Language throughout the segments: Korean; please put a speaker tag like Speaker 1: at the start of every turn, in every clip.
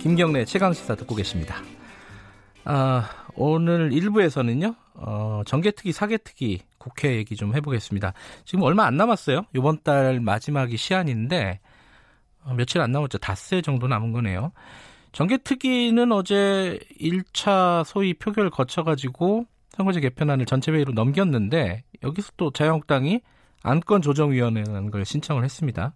Speaker 1: 김경래 최강 시사 듣고 계십니다. 아, 오늘 1부에서는요, 어, 정개특위, 사개특위 국회 얘기 좀 해보겠습니다. 지금 얼마 안 남았어요. 이번 달 마지막이 시한인데, 어, 며칠 안 남았죠. 닷새 정도 남은 거네요. 정개특위는 어제 1차 소위 표결 거쳐가지고 선거제 개편안을 전체회의로 넘겼는데, 여기서 또 자유한국당이 안건조정위원회라는 걸 신청을 했습니다.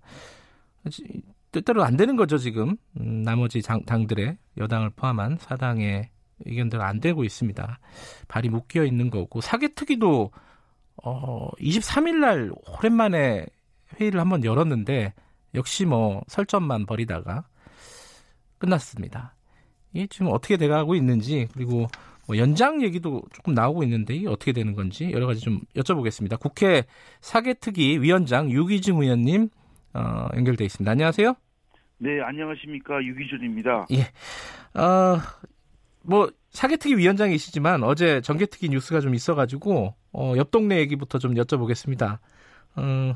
Speaker 1: 뜻대로 안 되는 거죠, 지금. 음, 나머지 당, 당들의 여당을 포함한 사당의 의견대로 안 되고 있습니다. 발이 묶여 있는 거고 사개특위도 어 23일 날 오랜만에 회의를 한번 열었는데 역시 뭐 설전만 벌이다가 끝났습니다. 이게 지금 어떻게 돼가고 있는지 그리고 뭐 연장 얘기도 조금 나오고 있는데 이게 어떻게 되는 건지 여러 가지 좀 여쭤보겠습니다. 국회 사개특위 위원장 유기중 의원님 어, 연결돼 있습니다. 안녕하세요.
Speaker 2: 네, 안녕하십니까. 유기준입니다.
Speaker 1: 예. 어, 뭐, 사개특위 위원장이시지만 어제 정개특위 뉴스가 좀 있어가지고, 어, 옆 동네 얘기부터 좀 여쭤보겠습니다. 어,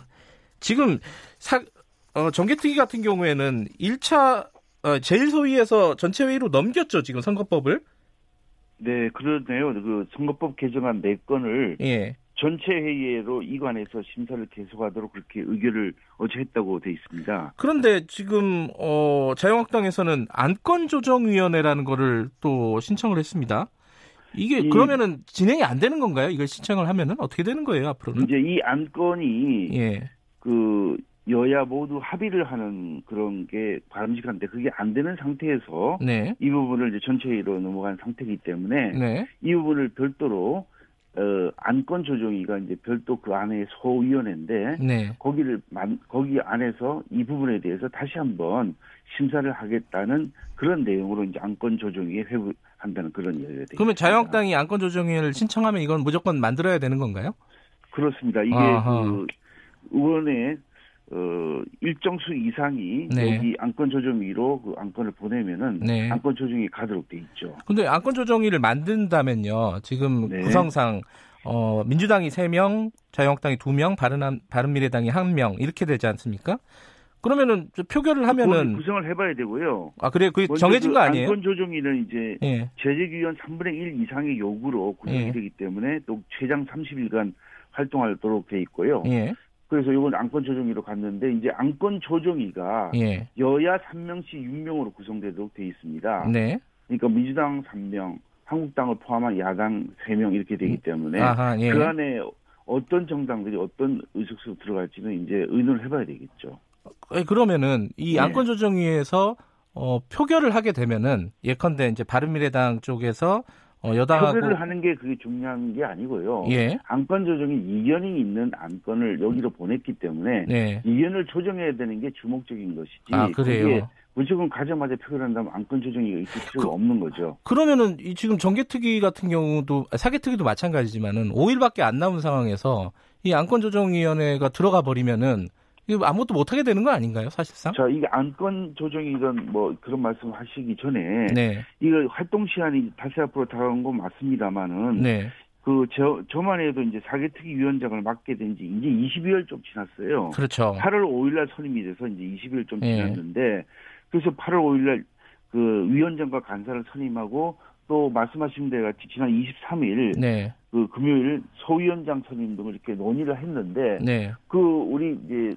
Speaker 1: 지금 사, 어, 정개특위 같은 경우에는 1차, 어, 제일소위에서 전체회의로 넘겼죠, 지금 선거법을?
Speaker 2: 네, 그러네요. 그 선거법 개정안 4건을 예. 전체 회의로 이관해서 심사를 계속하도록 그렇게 의결을 어제 했다고 돼 있습니다.
Speaker 1: 그런데 지금 어, 자유한국당에서는 안건조정위원회라는 거를 또 신청을 했습니다. 이게 이, 그러면은 진행이 안 되는 건가요? 이걸 신청을 하면은 어떻게 되는 거예요 앞으로는?
Speaker 2: 이제 이 안건이 예. 그 여야 모두 합의를 하는 그런 게 바람직한데 그게 안 되는 상태에서 네. 이 부분을 이제 전체 회의로 넘어간 상태이기 때문에 네. 이 부분을 별도로 어, 안건 조정위가 이제 별도 그 안에 소위원회인데 네. 거기를 만, 거기 안에서 이 부분에 대해서 다시 한번 심사를 하겠다는 그런 내용으로 이제 안건 조정위에 회부한다는 그런 이야기가 되니다
Speaker 1: 그러면 자유한국당이 안건 조정위를 신청하면 이건 무조건 만들어야 되는 건가요?
Speaker 2: 그렇습니다. 이게 아하. 그 의원의 어, 일정 수 이상이 네. 여기 안건 조정위로 그 안건을 보내면은 네. 안건 조정이 가도록 돼 있죠.
Speaker 1: 근데 안건 조정위를 만든다면요. 지금 네. 구성상 어, 민주당이 3명, 자유한국당이 2명, 바른 바른미래당이 1명 이렇게 되지 않습니까? 그러면은 표결을 하면은
Speaker 2: 구성을 해봐야 되고요.
Speaker 1: 아 그래 그 정해진 거 아니에요?
Speaker 2: 안건 조정위는 이제 예. 재직위원 3분의 1 이상의 요구로 구성이 예. 되기 때문에 또 최장 30일간 활동하도록 돼 있고요. 예. 그래서 이건 안건 조정위로 갔는데 이제 안건 조정위가 예. 여야 3명씩 6명으로 구성되도록 돼 있습니다. 네. 그러니까 민주당 3명, 한국당을 포함한 야당 3명 이렇게 되기 음. 때문에 아하, 예. 그 안에 어떤 정당들이 어떤 의석수로 들어갈지는 이제 의논을 해봐야 되겠죠.
Speaker 1: 그러면은 이 네. 안건 조정위에서 어, 표결을 하게 되면은 예컨대 이제 바른미래당 쪽에서 어, 여당하고
Speaker 2: 표결을 하는 게 그게 중요한 게 아니고요. 예. 안건 조정이 이견이 있는 안건을 여기로 보냈기 때문에 네. 이견을 조정해야 되는 게 주목적인 것이지.
Speaker 1: 아 그래요.
Speaker 2: 무조건 가자마자 표결한다면 안건 조정이 있을 필요가 그, 없는 거죠.
Speaker 1: 그러면은 지금 정개특위 같은 경우도 사개특위도 마찬가지지만은 5일밖에 안 남은 상황에서 이 안건조정위원회가 들어가 버리면은 이거 아무것도 못하게 되는 거 아닌가요, 사실상?
Speaker 2: 자, 이게 안건 조정이든 뭐 그런 말씀 하시기 전에 네. 이거 활동 시간이 다시 앞으로 다가온 건 맞습니다만은 네. 그 저, 저만 해도 이제 사개특위 위원장을 맡게 된 지 이제 22일 좀 지났어요.
Speaker 1: 그렇죠.
Speaker 2: 8월 5일 날 선임이 돼서 이제 20일 좀 네. 지났는데 그래서 8월 5일 날 그 위원장과 간사를 선임하고 또 말씀하신 대 같이 지난 23일 네. 그 금요일 소위원장 선임 등을 이렇게 논의를 했는데 네. 그 우리 이제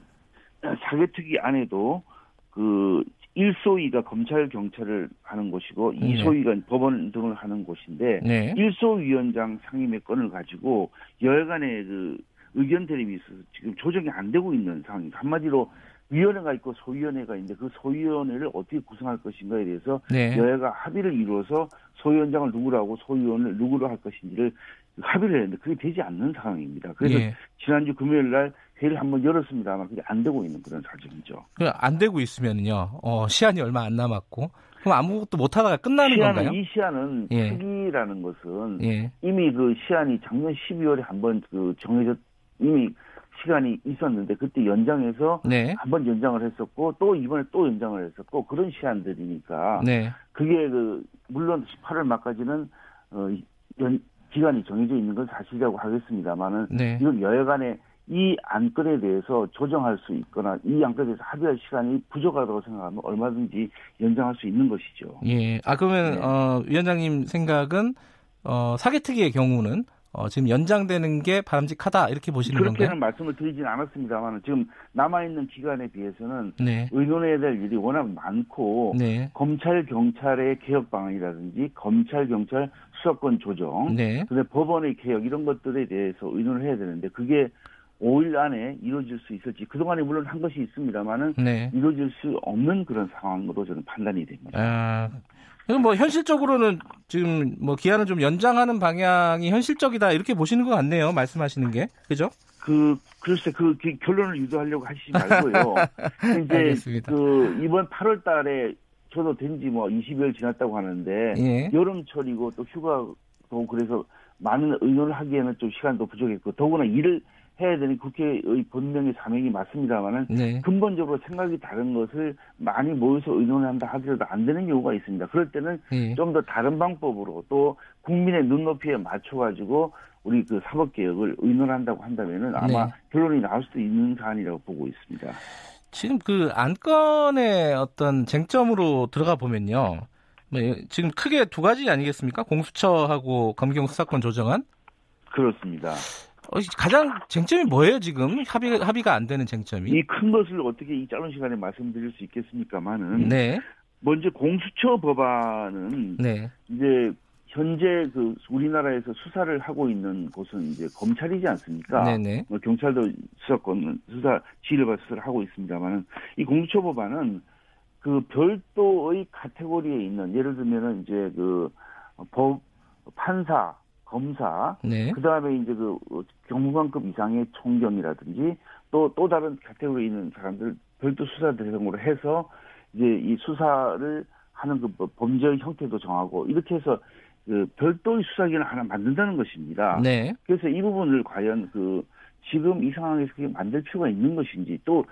Speaker 2: 사개특위 안에도 그 1소위가 검찰 경찰을 하는 곳이고 네. 2소위가 법원 등을 하는 곳인데 네. 1소위원장 상임의 건을 가지고 여야간의 그 의견 대립이 있어서 지금 조정이 안 되고 있는 상황입니다. 한마디로 위원회가 있고 소위원회가 있는데 그 소위원회를 어떻게 구성할 것인가에 대해서 네. 여야가 합의를 이루어서 소위원장을 누구로 하고 소위원을 누구로 할 것인지를 합의를 했는데 그게 되지 않는 상황입니다. 그래서 예. 지난주 금요일 날 회의를 한번 열었습니다만 그게 안 되고 있는 그런 사정이죠.
Speaker 1: 안 되고 있으면요. 어, 시한이 얼마 안 남았고 그럼 아무것도 못 하다가 끝나는
Speaker 2: 시한은,
Speaker 1: 건가요?
Speaker 2: 이 시한은 예. 특이라는 것은 예. 이미 그 시한이 작년 12월에 한번 그 정해졌 이미 시간이 있었는데 그때 연장해서 네. 한번 연장을 했었고 또 이번에 또 연장을 했었고 그런 시한들이니까 네. 그게 그 물론 18월 말까지는 어 연, 기간이 정해져 있는 건 사실이라고 하겠습니다만은 네. 이건 여야간에 이 안건에 대해서 조정할 수 있거나 이 안건에 대해서 합의할 시간이 부족하다고 생각하면 얼마든지 연장할 수 있는 것이죠.
Speaker 1: 예. 아 그러면 네. 어, 위원장님 생각은 어, 사개특위의 경우는 어, 지금 연장되는 게 바람직하다 이렇게 보시는
Speaker 2: 그렇게는
Speaker 1: 건가요?
Speaker 2: 그렇게는 말씀을 드리진 않았습니다만 지금 남아 있는 기간에 비해서는 네. 의논해야 될 일이 워낙 많고 네. 검찰 경찰의 개혁 방안이라든지 검찰 경찰 수사권 조정, 네. 그다음 법원의 개혁 이런 것들에 대해서 의논을 해야 되는데 그게 5일 안에 이루어질 수 있을지 그동안에 물론 한 것이 있습니다만은 네. 이루어질 수 없는 그런 상황으로 저는 판단이 됩니다. 아,
Speaker 1: 그럼 뭐 현실적으로는 지금 뭐 기한을 좀 연장하는 방향이 현실적이다 이렇게 보시는 것 같네요. 말씀하시는 게 그죠?
Speaker 2: 그 글쎄 그 결론을 유도하려고 하시지 말고요. 이제 알겠습니다. 그 이번 8월달에 저도 된지 뭐 20일 지났다고 하는데 예. 여름철이고 또 휴가도 그래서 많은 의논을 하기에는 좀 시간도 부족했고 더구나 일을 해야 되는 국회의 본명의 사명이 맞습니다만은 네. 근본적으로 생각이 다른 것을 많이 모여서 의논을 한다 하더라도 안 되는 경우가 있습니다. 그럴 때는 네. 좀더 다른 방법으로 또 국민의 눈높이에 맞춰가지고 우리 그 사법 개혁을 의논한다고 한다면은 아마 네. 결론이 나올 수도 있는 사안이라고 보고 있습니다.
Speaker 1: 지금 그 안건의 어떤 쟁점으로 들어가 보면요. 뭐 지금 크게 두 가지 아니겠습니까? 공수처하고 검경 수사권 조정안?
Speaker 2: 그렇습니다.
Speaker 1: 어, 가장 쟁점이 뭐예요 지금 합의 합의가 안 되는 쟁점이?
Speaker 2: 이 큰 것을 어떻게 이 짧은 시간에 말씀드릴 수 있겠습니까만은 네. 먼저 공수처 법안은 네. 이제 현재 그 우리나라에서 수사를 하고 있는 곳은 이제 검찰이지 않습니까? 네네. 뭐 경찰도 수사권 수사 지휘를 받아 수사를 하고 있습니다만은 이 공수처 법안은 그 별도의 카테고리에 있는 예를 들면은 이제 그 법 판사 검사, 네. 그 다음에 이제 그 경무관급 이상의 총경이라든지 또 또 다른 카테고리에 있는 사람들 별도 수사 대상으로 해서 이제 이 수사를 하는 그뭐 범죄의 형태도 정하고 이렇게 해서 그 별도의 수사기관을 하나 만든다는 것입니다. 네. 그래서 이 부분을 과연 그 지금 이 상황에서 그게 만들 필요가 있는 것인지 또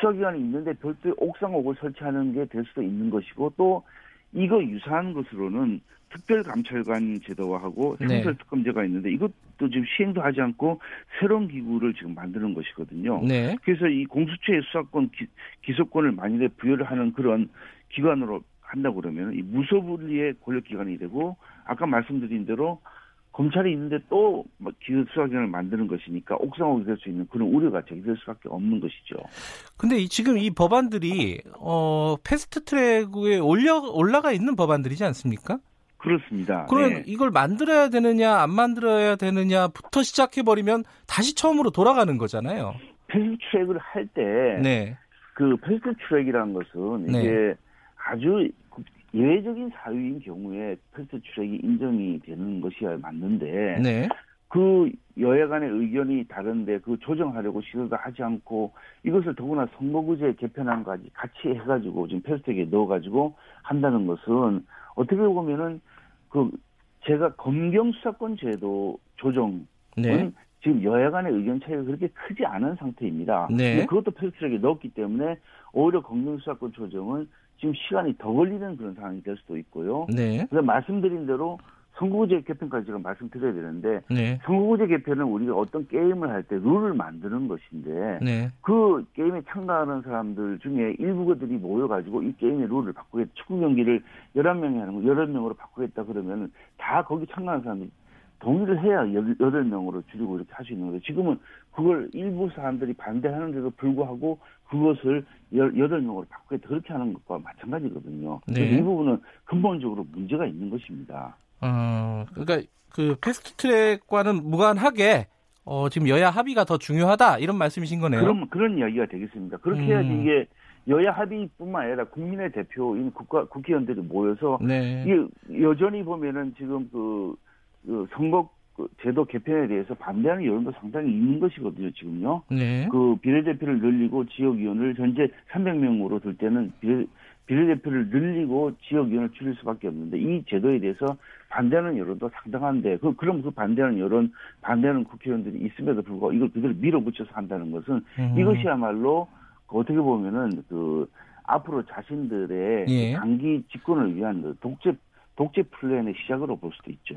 Speaker 2: 수사기관이 있는데 별도의 옥상옥을 설치하는 게 될 수도 있는 것이고 또 이거 유사한 것으로는 특별감찰관 제도화하고 형사특검제가 네. 있는데 이것도 지금 시행도 하지 않고 새로운 기구를 지금 만드는 것이거든요. 네. 그래서 이 공수처의 수사권 기, 소권을 만일에 부여를 하는 그런 기관으로 한다고 그러면 이 무소불위의 권력기관이 되고 아까 말씀드린 대로 검찰이 있는데 또 기소수사기관을 만드는 것이니까 옥상옥이 될 수 있는 그런 우려가 제기될 수밖에 없는 것이죠.
Speaker 1: 근데 지금 이 법안들이 어 패스트 트랙에 올려 올라가 있는 법안들이지 않습니까?
Speaker 2: 그렇습니다.
Speaker 1: 그럼 네. 이걸 만들어야 되느냐 안 만들어야 되느냐부터 시작해 버리면 다시 처음으로 돌아가는 거잖아요.
Speaker 2: 패스트 트랙을 할때 네. 그 패스트 트랙이라는 것은 네. 이게 아주 예외적인 사유인 경우에 패스트 트랙이 인정이 되는 것이야 맞는데 네. 그 여야 간의 의견이 다른데 그 조정하려고 시도도 하지 않고 이것을 더구나 선거구제 개편안까지 같이 해가지고 지금 패스트트랙에 넣어가지고 한다는 것은 어떻게 보면은 그 제가 검경 수사권 제도 조정은 네. 지금 여야 간의 의견 차이가 그렇게 크지 않은 상태입니다. 네. 그것도 패스트트랙에 넣었기 때문에 오히려 검경 수사권 조정은 지금 시간이 더 걸리는 그런 상황이 될 수도 있고요. 네. 그래서 말씀드린 대로 선거구제 개편까지 제가 말씀드려야 되는데 네. 선거구제 개편은 우리가 어떤 게임을 할 때 룰을 만드는 것인데 네. 그 게임에 참가하는 사람들 중에 일부들이 모여가지고 이 게임의 룰을 바꾸겠다. 축구 경기를 11명이 하는 거 11명으로 바꾸겠다 그러면 다 거기 참가하는 사람이 동의를 해야 8명으로 줄이고 이렇게 할 수 있는 거죠. 지금은 그걸 일부 사람들이 반대하는데도 불구하고 그것을 8명으로 바꾸겠다 그렇게 하는 것과 마찬가지거든요. 네. 이 부분은 근본적으로 문제가 있는 것입니다.
Speaker 1: 어, 그러니까 그 패스트 트랙과는 무관하게 어, 지금 여야 합의가 더 중요하다 이런 말씀이신 거네요.
Speaker 2: 그럼 그런 이야기가 되겠습니다. 그렇게 음. 해야지 이게 여야 합의뿐만 아니라 국민의 대표인 국가 국회의원들이 모여서 네. 이게 여전히 보면은 지금 그, 그 선거 그 제도 개편에 대해서 반대하는 여론도 상당히 있는 것이거든요, 지금요. 네. 그 비례대표를 늘리고 지역위원을 현재 300명으로 둘 때는 비례, 비례대표를 늘리고 지역위원을 줄일 수밖에 없는데 이 제도에 대해서 반대하는 여론도 상당한데 그 그럼 그 반대하는 여론 반대하는 국회의원들이 있음에도 불구하고 이걸 그대로 밀어붙여서 한다는 것은 음. 이것이야말로 어떻게 보면은 그 앞으로 자신들의 예. 장기 집권을 위한 그 독재 독재 플랜의 시작으로 볼 수도 있죠.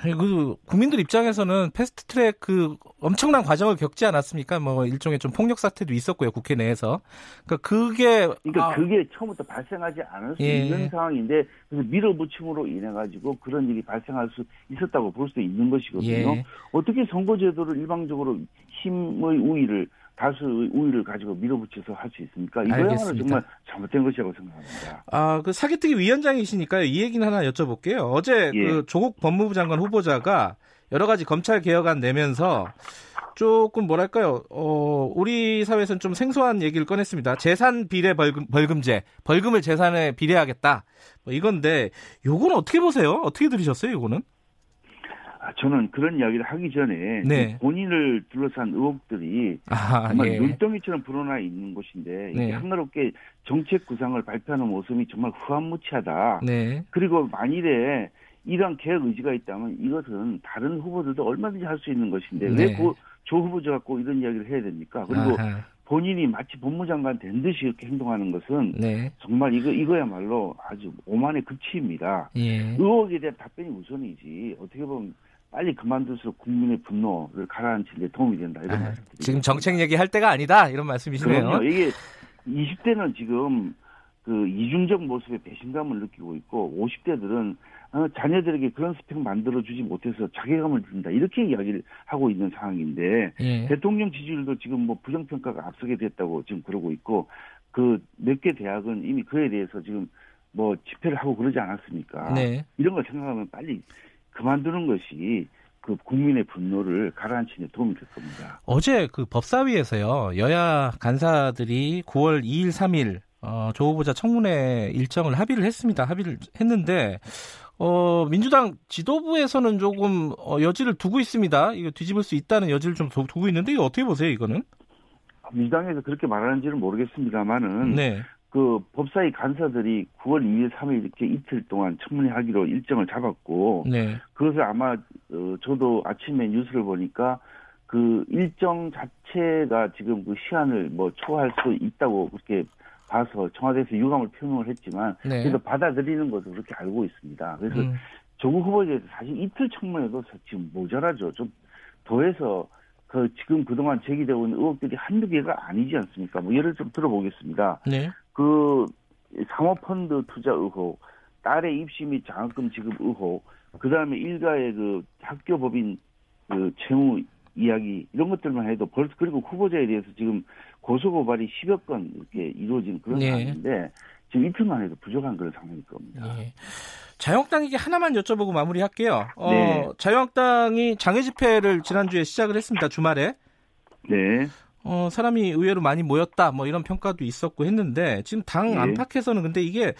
Speaker 1: 그 국민들 입장에서는 패스트 트랙 그 엄청난 과정을 겪지 않았습니까? 뭐 일종의 좀 폭력 사태도 있었고요 국회 내에서. 그러니까 그게
Speaker 2: 그러니까 아, 그게 처음부터 발생하지 않을 수 예. 있는 상황인데 그래서 밀어붙임으로 인해 가지고 그런 일이 발생할 수 있었다고 볼 수 있는 것이거든요. 예. 어떻게 선거제도를 일방적으로 힘의 우위를 다수의 우위를 가지고 밀어붙여서 할 수 있습니까? 이거야말로 정말 잘못된 것이라고 생각합니다.
Speaker 1: 아, 그 사기특위 위원장이시니까요. 이 얘기는 하나 여쭤볼게요. 어제 예. 그 조국 법무부 장관 후보자가 여러 가지 검찰 개혁안 내면서 조금 뭐랄까요? 어, 우리 사회에서는 좀 생소한 얘기를 꺼냈습니다. 재산 비례 벌금, 벌금제, 벌금을 재산에 비례하겠다. 뭐 이건데 요거는 어떻게 보세요? 어떻게 들으셨어요? 요거는?
Speaker 2: 아, 저는 그런 이야기를 하기 전에 네. 본인을 둘러싼 의혹들이 아, 정말 예. 눈덩이처럼 불어나 있는 곳인데 네. 한가롭게 정책 구상을 발표하는 모습이 정말 후한무치하다. 네. 그리고 만일에 이러한 계획 의지가 있다면 이것은 다른 후보들도 얼마든지 할 수 있는 것인데 네. 왜조 후보자 갖고 이런 이야기를 해야 됩니까? 그리고 아하. 본인이 마치 법무장관 된 듯이 이렇게 행동하는 것은 네. 정말 이거 이거야말로 아주 오만의 극치입니다. 예. 의혹에 대한 답변이 우선이지 어떻게 보면 빨리 그만둘수록 국민의 분노를 가라앉히는 데 도움이 된다 이런 아, 말씀 드립니다.
Speaker 1: 지금 정책 얘기할 때가 아니다 이런 말씀이시네요.
Speaker 2: 그럼요. 이게 20대는 지금 그 이중적 모습에 배신감을 느끼고 있고 50대들은 어, 자녀들에게 그런 스펙 만들어주지 못해서 자괴감을 든다 이렇게 이야기를 하고 있는 상황인데 예. 대통령 지지율도 지금 뭐 부정평가가 앞서게 됐다고 지금 그러고 있고 그 몇 개 대학은 이미 그에 대해서 지금 뭐 집회를 하고 그러지 않았습니까? 네. 이런 걸 생각하면 빨리 그만두는 것이 그 국민의 분노를 가라앉히는 데 도움이 될 겁니다.
Speaker 1: 어제 그 법사위에서요 여야 간사들이 9월 2일, 3일 어, 조 후보자 청문회 일정을 합의를 했습니다. 합의를 했는데 어, 민주당 지도부에서는 조금 어, 여지를 두고 있습니다. 이거 뒤집을 수 있다는 여지를 좀 두고 있는데 이거 어떻게 보세요, 이거는?
Speaker 2: 민주당에서 그렇게 말하는지는 모르겠습니다만은 네. 그 법사위 간사들이 9월 2일, 3일 이렇게 이틀 동안 청문회 하기로 일정을 잡았고 네. 그것을 아마 어, 저도 아침에 뉴스를 보니까 그 일정 자체가 지금 그 시한을 뭐 초과할 수 있다고 그렇게 봐서 청와대에서 유감을 표명을 했지만 네. 그래도 받아들이는 것을 그렇게 알고 있습니다. 그래서 음. 조국 후보자에서 사실 이틀 청문회도 지금 모자라죠. 좀 더해서 그 지금 그동안 제기되고 있는 의혹들이 한두 개가 아니지 않습니까? 뭐 예를 좀 들어보겠습니다. 네. 그 사모펀드 투자 의혹, 딸의 입시 및 장학금 지급 의혹, 그 다음에 일가의 그 학교 법인 그 채무 이야기 이런 것들만 해도 벌써 그리고 후보자에 대해서 지금 고소 고발이 10여 건 이렇게 이루어진 그런 네. 상황인데 지금 이틀만 해도 부족한 그런 상황일 겁니다. 네.
Speaker 1: 자유한국당에게 하나만 여쭤보고 마무리할게요. 어, 네. 자유한국당이 장애 집회를 지난주에 시작을 했습니다. 주말에. 네. 어, 사람이 의외로 많이 모였다, 뭐 이런 평가도 있었고 했는데, 지금 당 네. 안팎에서는 근데 이게,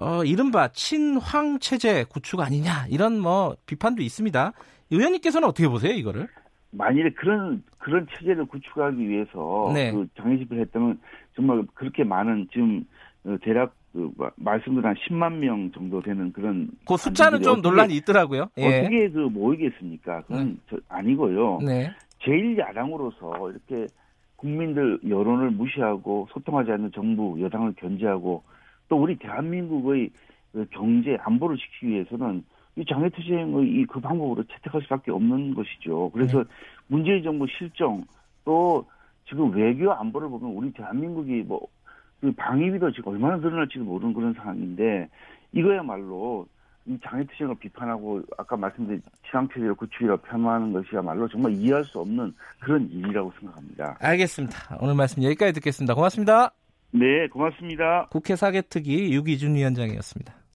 Speaker 1: 어, 이른바 친황 체제 구축 아니냐, 이런 뭐 비판도 있습니다. 의원님께서는 어떻게 보세요, 이거를?
Speaker 2: 만일에 그런, 그런 체제를 구축하기 위해서, 네. 그 집회를 했다면, 정말 그렇게 많은, 지금, 어, 대략 그 말씀드린 한 10만 명 정도 되는 그런
Speaker 1: 그 숫자는 좀 논란이 있더라고요.
Speaker 2: 예. 어떻게 그 모이겠습니까? 그건 네. 아니고요. 네. 제일 야당으로서 이렇게 국민들 여론을 무시하고 소통하지 않는 정부 여당을 견제하고 또 우리 대한민국의 그 경제 안보를 지키기 위해서는 이 장애투쟁의 이 그 방법으로 채택할 수밖에 없는 것이죠. 그래서 네. 문재인 정부 실정 또 지금 외교 안보를 보면 우리 대한민국이 뭐그 방위비도 지금 얼마나 늘어날지도 모르는 그런 상황인데 이거야말로 이 장애투쟁을 비판하고 아까 말씀드린 지상체제를 구축이라고 폄하하는 것이야말로 정말 이해할 수 없는 그런 일이라고 생각합니다.
Speaker 1: 알겠습니다. 오늘 말씀 여기까지 듣겠습니다. 고맙습니다.
Speaker 2: 네, 고맙습니다.
Speaker 1: 국회 사개특위 유기준 위원장이었습니다.